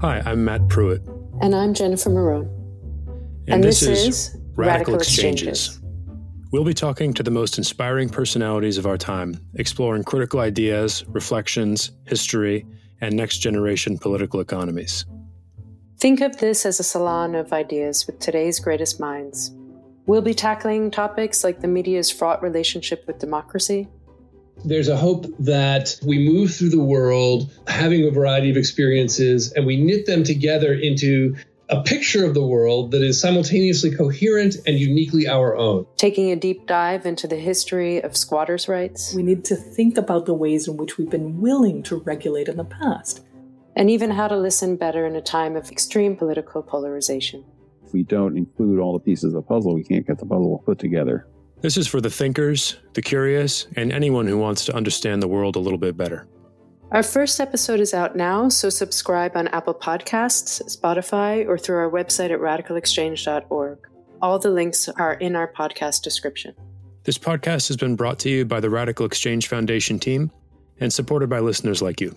Hi, I'm Matt Prewitt. And I'm Jennifer Morone. And, and this, this, is Radical, Radical Exchanges. Exchanges. We'll be talking to the most inspiring personalities of our time, exploring critical ideas, reflections, history, and next generation political economies. Think of this as a salon of ideas with today's greatest minds. We'll be tackling topics like the media's fraught relationship with democracy. There's a hope that we move through the world having a variety of experiences and we knit them together into a picture of the world that is simultaneously coherent and uniquely our own. Taking a deep dive into the history of squatters' rights. We need to think about the ways in which we've been willing to regulate in the past. And even how to listen better in a time of extreme political polarization. If we don't include all the pieces of the puzzle, we can't get the puzzle put together. This is for the thinkers, the curious, and anyone who wants to understand the world a little bit better. Our first episode is out now, so subscribe on Apple Podcasts, Spotify, or through our website at radicalxchange.org. All the links are in our podcast description. This podcast has been brought to you by the RadicalxChange Foundation team and supported by listeners like you.